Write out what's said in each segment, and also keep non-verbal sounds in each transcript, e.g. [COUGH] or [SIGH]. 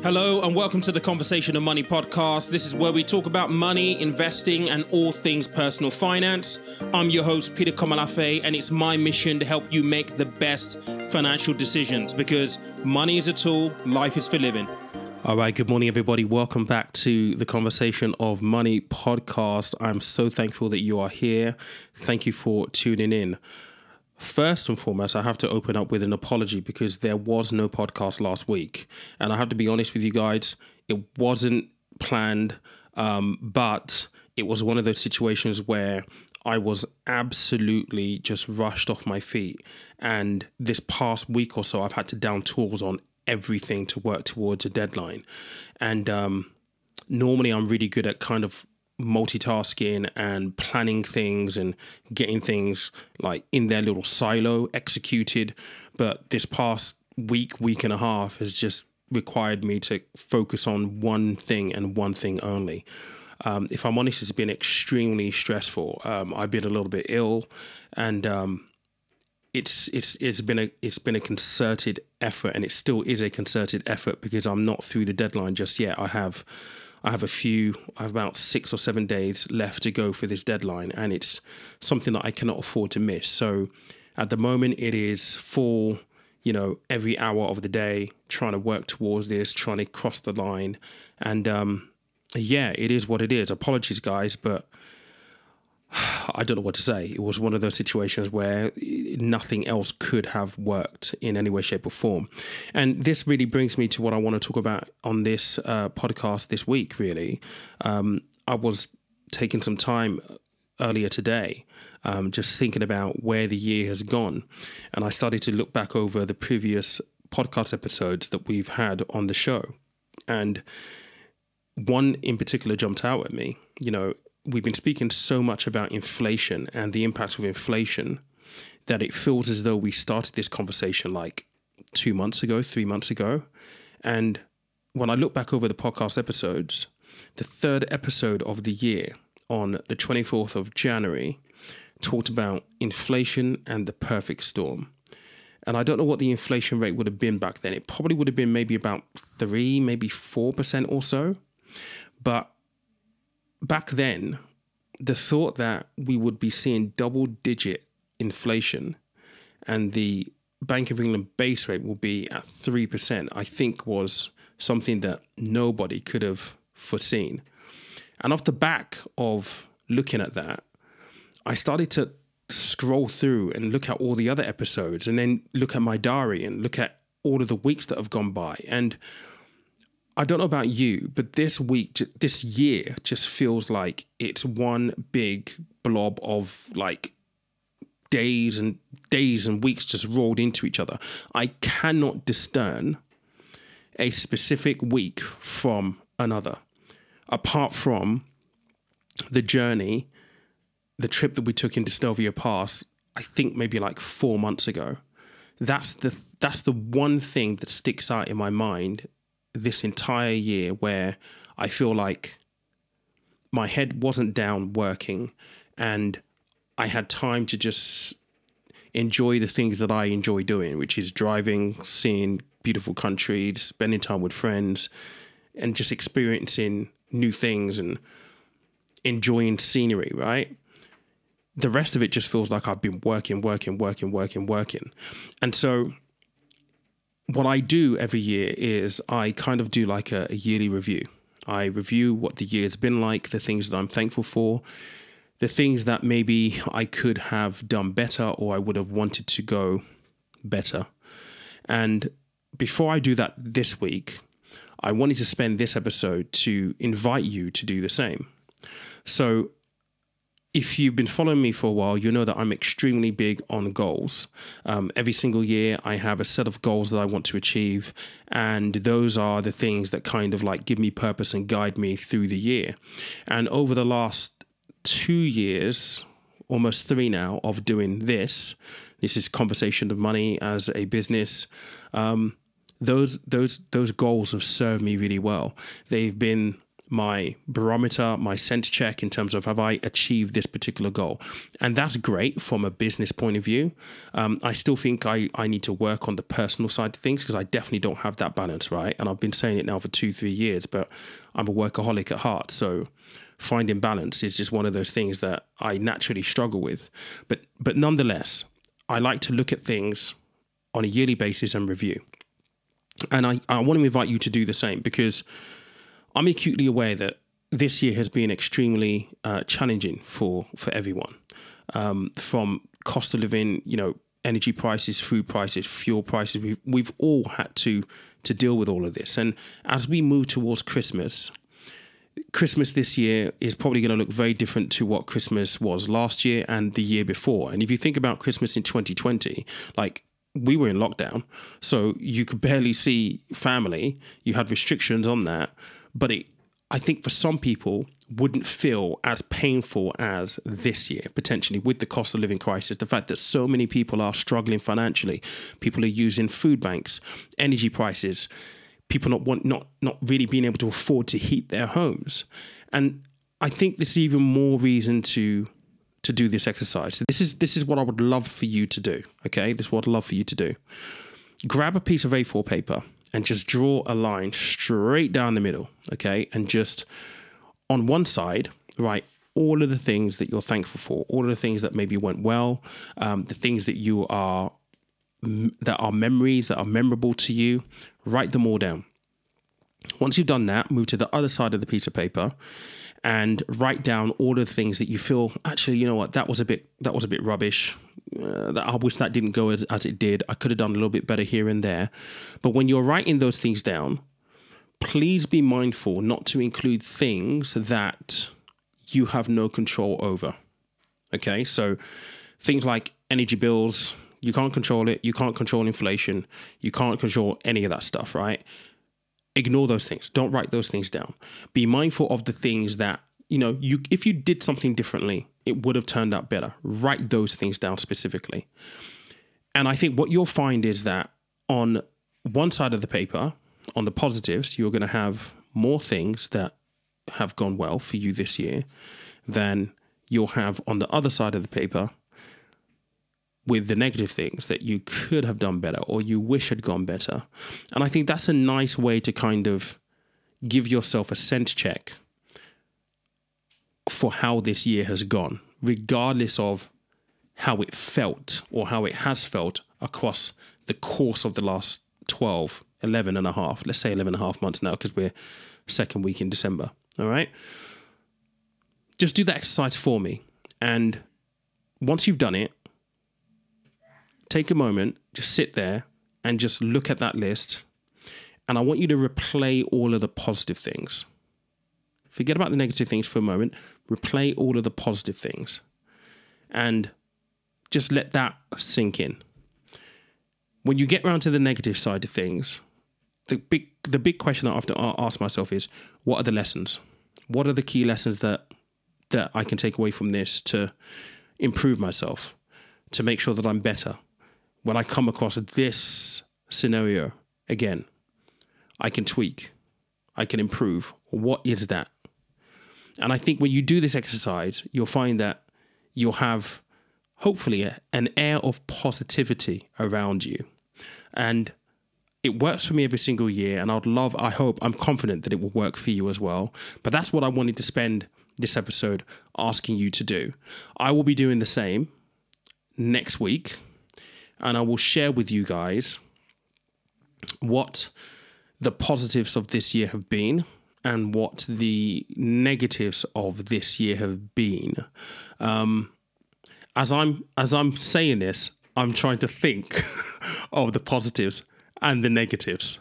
Hello, and welcome to the Conversation of Money podcast. This is where we talk about money, investing, and all things personal finance. I'm your host, Peter Komolafe, and it's my mission to help you make the best financial decisions because money is a tool, life is for living. All right, good morning, everybody. Welcome back to the Conversation of Money podcast. I'm so thankful that you are here. Thank you for tuning in. First and foremost, I have to open up with an apology because there was no podcast last week. And I have to be honest with you guys, it wasn't planned, um, but it was one of those situations where I was absolutely just rushed off my feet. And this past week or so, I've had to down tools on everything to work towards a deadline. And um, normally, I'm really good at kind of multitasking and planning things and getting things like in their little silo executed. But this past week, week and a half has just required me to focus on one thing and one thing only. Um, if I'm honest, it's been extremely stressful. Um, I've been a little bit ill, and um, it's it's it's been a it's been a concerted effort, and it still is a concerted effort because I'm not through the deadline just yet. I have I have a few, I have about six or seven days left to go for this deadline, and it's something that I cannot afford to miss. So at the moment, it is full, you know, every hour of the day trying to work towards this, trying to cross the line. And um, yeah, it is what it is. Apologies, guys, but I don't know what to say. It was one of those situations where nothing else could have worked in any way, shape, or form. And this really brings me to what I want to talk about on this uh, podcast this week, really. Um, I was taking some time earlier today, um, just thinking about where the year has gone. And I started to look back over the previous podcast episodes that we've had on the show. And one in particular jumped out at me. You know, we've been speaking so much about inflation and the impact of inflation that it feels as though we started this conversation like two months ago, three months ago. And when I look back over the podcast episodes, the third episode of the year on the 24th of January talked about inflation and the perfect storm. And I don't know what the inflation rate would have been back then. It probably would have been maybe about three, maybe 4% or so. But back then, the thought that we would be seeing double digit inflation and the Bank of England base rate will be at 3%, I think was something that nobody could have foreseen. And off the back of looking at that, I started to scroll through and look at all the other episodes and then look at my diary and look at all of the weeks that have gone by. And I don't know about you, but this week, this year just feels like it's one big blob of like days and days and weeks just rolled into each other. I cannot discern a specific week from another, apart from the journey, the trip that we took into Stelvio Pass. I think maybe like four months ago. That's the that's the one thing that sticks out in my mind this entire year where I feel like my head wasn't down working and I had time to just enjoy the things that I enjoy doing, which is driving, seeing beautiful countries, spending time with friends, and just experiencing new things and enjoying scenery, right? The rest of it just feels like I've been working, working, working, working, working. And so what I do every year is I kind of do like a, a yearly review. I review what the year's been like, the things that I'm thankful for, the things that maybe I could have done better or I would have wanted to go better. And before I do that this week, I wanted to spend this episode to invite you to do the same. So if you've been following me for a while, you know that I'm extremely big on goals. Um, every single year, I have a set of goals that I want to achieve, and those are the things that kind of like give me purpose and guide me through the year. And over the last two years, almost three now, of doing this, this is conversation of money as a business. Um, those those those goals have served me really well. They've been my barometer, my sense check in terms of have I achieved this particular goal. And that's great from a business point of view. Um, I still think I, I need to work on the personal side of things because I definitely don't have that balance, right? And I've been saying it now for two, three years, but I'm a workaholic at heart. So finding balance is just one of those things that I naturally struggle with. But but nonetheless, I like to look at things on a yearly basis and review. And I, I want to invite you to do the same because I'm acutely aware that this year has been extremely uh, challenging for for everyone. Um, from cost of living, you know, energy prices, food prices, fuel prices, we've we've all had to to deal with all of this. And as we move towards Christmas, Christmas this year is probably going to look very different to what Christmas was last year and the year before. And if you think about Christmas in 2020, like we were in lockdown, so you could barely see family. You had restrictions on that, but it, I think for some people, wouldn't feel as painful as this year, potentially with the cost of living crisis. The fact that so many people are struggling financially, people are using food banks, energy prices, people not want not not really being able to afford to heat their homes, and I think there's even more reason to to do this exercise. So this is this is what I would love for you to do. Okay, this is what I'd love for you to do. Grab a piece of A4 paper and just draw a line straight down the middle. Okay, and just on one side write all of the things that you're thankful for, all of the things that maybe went well, um, the things that you are that are memories that are memorable to you. Write them all down. Once you've done that, move to the other side of the piece of paper and write down all the things that you feel actually you know what? That was a bit that was a bit rubbish. Uh, that I wish that didn't go as, as it did. I could have done a little bit better here and there. But when you're writing those things down please be mindful not to include things that you have no control over. Okay? So things like energy bills you can't control it. You can't control inflation. You can't control any of that stuff right ignore those things. Don't write those things down. Be mindful of the things that, you know, you if you did something differently, it would have turned out better. Write those things down specifically. And I think what you'll find is that on one side of the paper, on the positives, you're going to have more things that have gone well for you this year than you'll have on the other side of the paper with the negative things that you could have done better or you wish had gone better. And I think that's a nice way to kind of give yourself a sense check for how this year has gone, regardless of how it felt or how it has felt across the course of the last 12, 11 and a half, let's say 11 and a half months now, because we're second week in December. All right. Just do that exercise for me. And once you've done it, take a moment, just sit there and just look at that list. And I want you to replay all of the positive things. Forget about the negative things for a moment, replay all of the positive things. And just let that sink in. When you get around to the negative side of things, the big the big question I often ask myself is what are the lessons? What are the key lessons that that I can take away from this to improve myself, to make sure that I'm better, when I come across this scenario again, I can tweak, I can improve. What is that? And I think when you do this exercise, you'll find that you'll have hopefully an air of positivity around you. And it works for me every single year. And I'd love, I hope, I'm confident that it will work for you as well. But that's what I wanted to spend this episode asking you to do. I will be doing the same next week and I will share with you guys what the positives of this year have been and what the negatives of this year have been. Um, as I'm as I'm saying this, I'm trying to think [LAUGHS] of the positives and the negatives.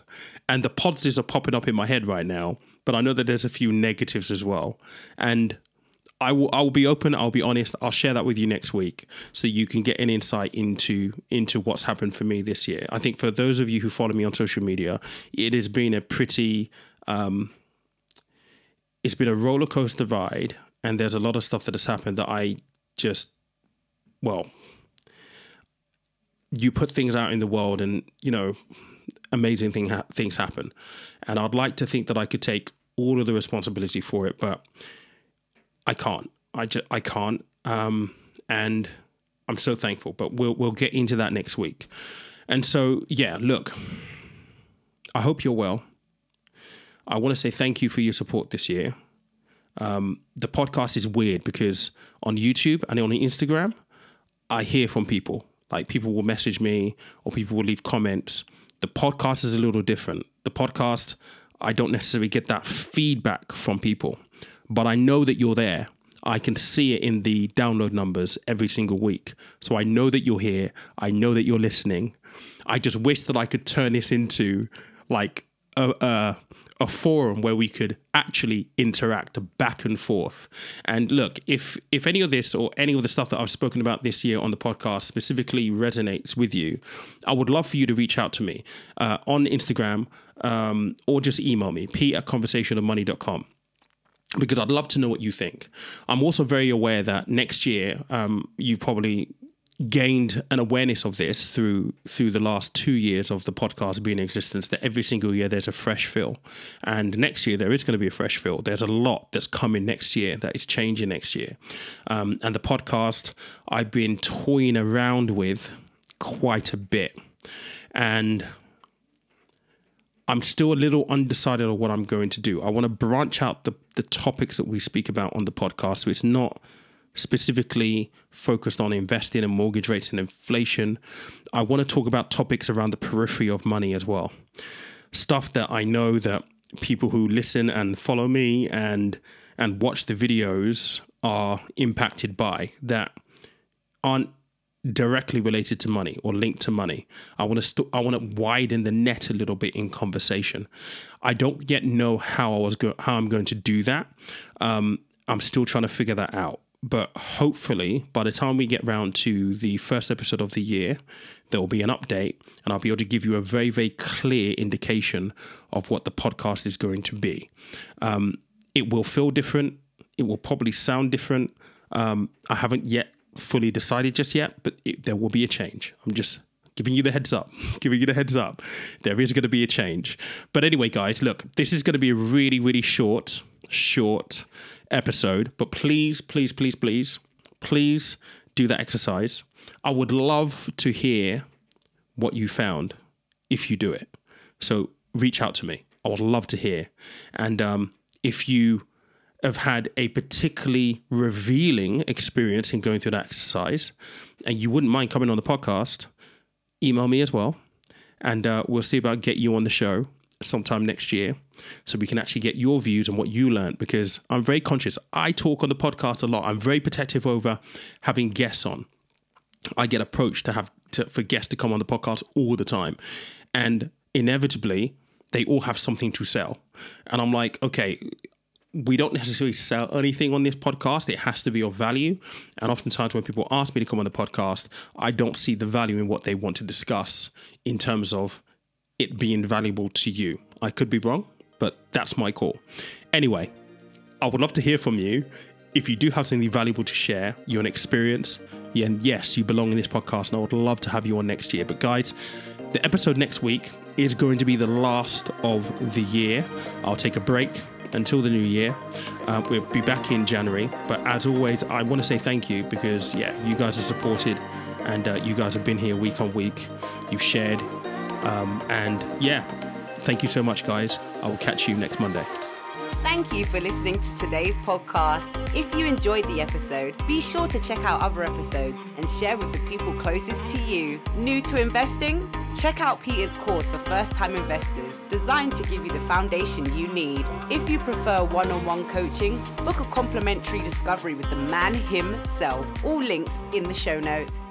And the positives are popping up in my head right now, but I know that there's a few negatives as well. And I will I will be open, I'll be honest, I'll share that with you next week so you can get an insight into into what's happened for me this year. I think for those of you who follow me on social media, it has been a pretty um it's been a roller coaster ride and there's a lot of stuff that has happened that I just well you put things out in the world and you know amazing thing ha- things happen and I'd like to think that I could take all of the responsibility for it, but I can't. I just I can't. Um, and I'm so thankful. But we'll we'll get into that next week. And so yeah, look. I hope you're well. I want to say thank you for your support this year. Um, the podcast is weird because on YouTube and on Instagram, I hear from people. Like people will message me or people will leave comments. The podcast is a little different. The podcast, I don't necessarily get that feedback from people, but I know that you're there. I can see it in the download numbers every single week. So I know that you're here. I know that you're listening. I just wish that I could turn this into like a, a a forum where we could actually interact back and forth. And look, if if any of this or any of the stuff that I've spoken about this year on the podcast specifically resonates with you, I would love for you to reach out to me uh, on Instagram um, or just email me, p at conversationofmoney.com because I'd love to know what you think. I'm also very aware that next year, um, you've probably gained an awareness of this through through the last two years of the podcast being in existence that every single year there's a fresh fill and next year there is going to be a fresh fill there's a lot that's coming next year that is changing next year. Um, and the podcast i've been toying around with quite a bit. And I'm still a little undecided on what I'm going to do. I want to branch out the, the topics that we speak about on the podcast. So it's not specifically focused on investing and mortgage rates and inflation. I want to talk about topics around the periphery of money as well. Stuff that I know that people who listen and follow me and and watch the videos are impacted by that aren't directly related to money or linked to money. I want to st- I want to widen the net a little bit in conversation. I don't yet know how I was go- how I'm going to do that. Um, I'm still trying to figure that out but hopefully by the time we get round to the first episode of the year there will be an update and i'll be able to give you a very very clear indication of what the podcast is going to be um, it will feel different it will probably sound different um, i haven't yet fully decided just yet but it, there will be a change i'm just giving you the heads up, [LAUGHS] giving you the heads up. There is going to be a change. But anyway, guys, look, this is going to be a really, really short, short episode, but please, please, please, please, please do that exercise. I would love to hear what you found if you do it. So reach out to me. I would love to hear. And um, if you have had a particularly revealing experience in going through that exercise and you wouldn't mind coming on the podcast, email me as well. And uh, we'll see about get you on the show sometime next year so we can actually get your views on what you learned because I'm very conscious. I talk on the podcast a lot. I'm very protective over having guests on. I get approached to have to, for guests to come on the podcast all the time. And inevitably, they all have something to sell. And I'm like, okay, we don't necessarily sell anything on this podcast. It has to be of value. And oftentimes, when people ask me to come on the podcast, I don't see the value in what they want to discuss in terms of it being valuable to you. I could be wrong, but that's my call. Anyway, I would love to hear from you. If you do have something valuable to share, you're an experience, and yes, you belong in this podcast, and I would love to have you on next year. But guys, the episode next week is going to be the last of the year. I'll take a break until the new year. Uh, we'll be back in January. But as always, I want to say thank you because, yeah, you guys are supported and uh, you guys have been here week on week. You've shared, um, and yeah, thank you so much, guys. I will catch you next Monday. Thank you for listening to today's podcast. If you enjoyed the episode, be sure to check out other episodes and share with the people closest to you. New to investing? Check out Peter's course for first time investors, designed to give you the foundation you need. If you prefer one on one coaching, book a complimentary discovery with the man himself. All links in the show notes.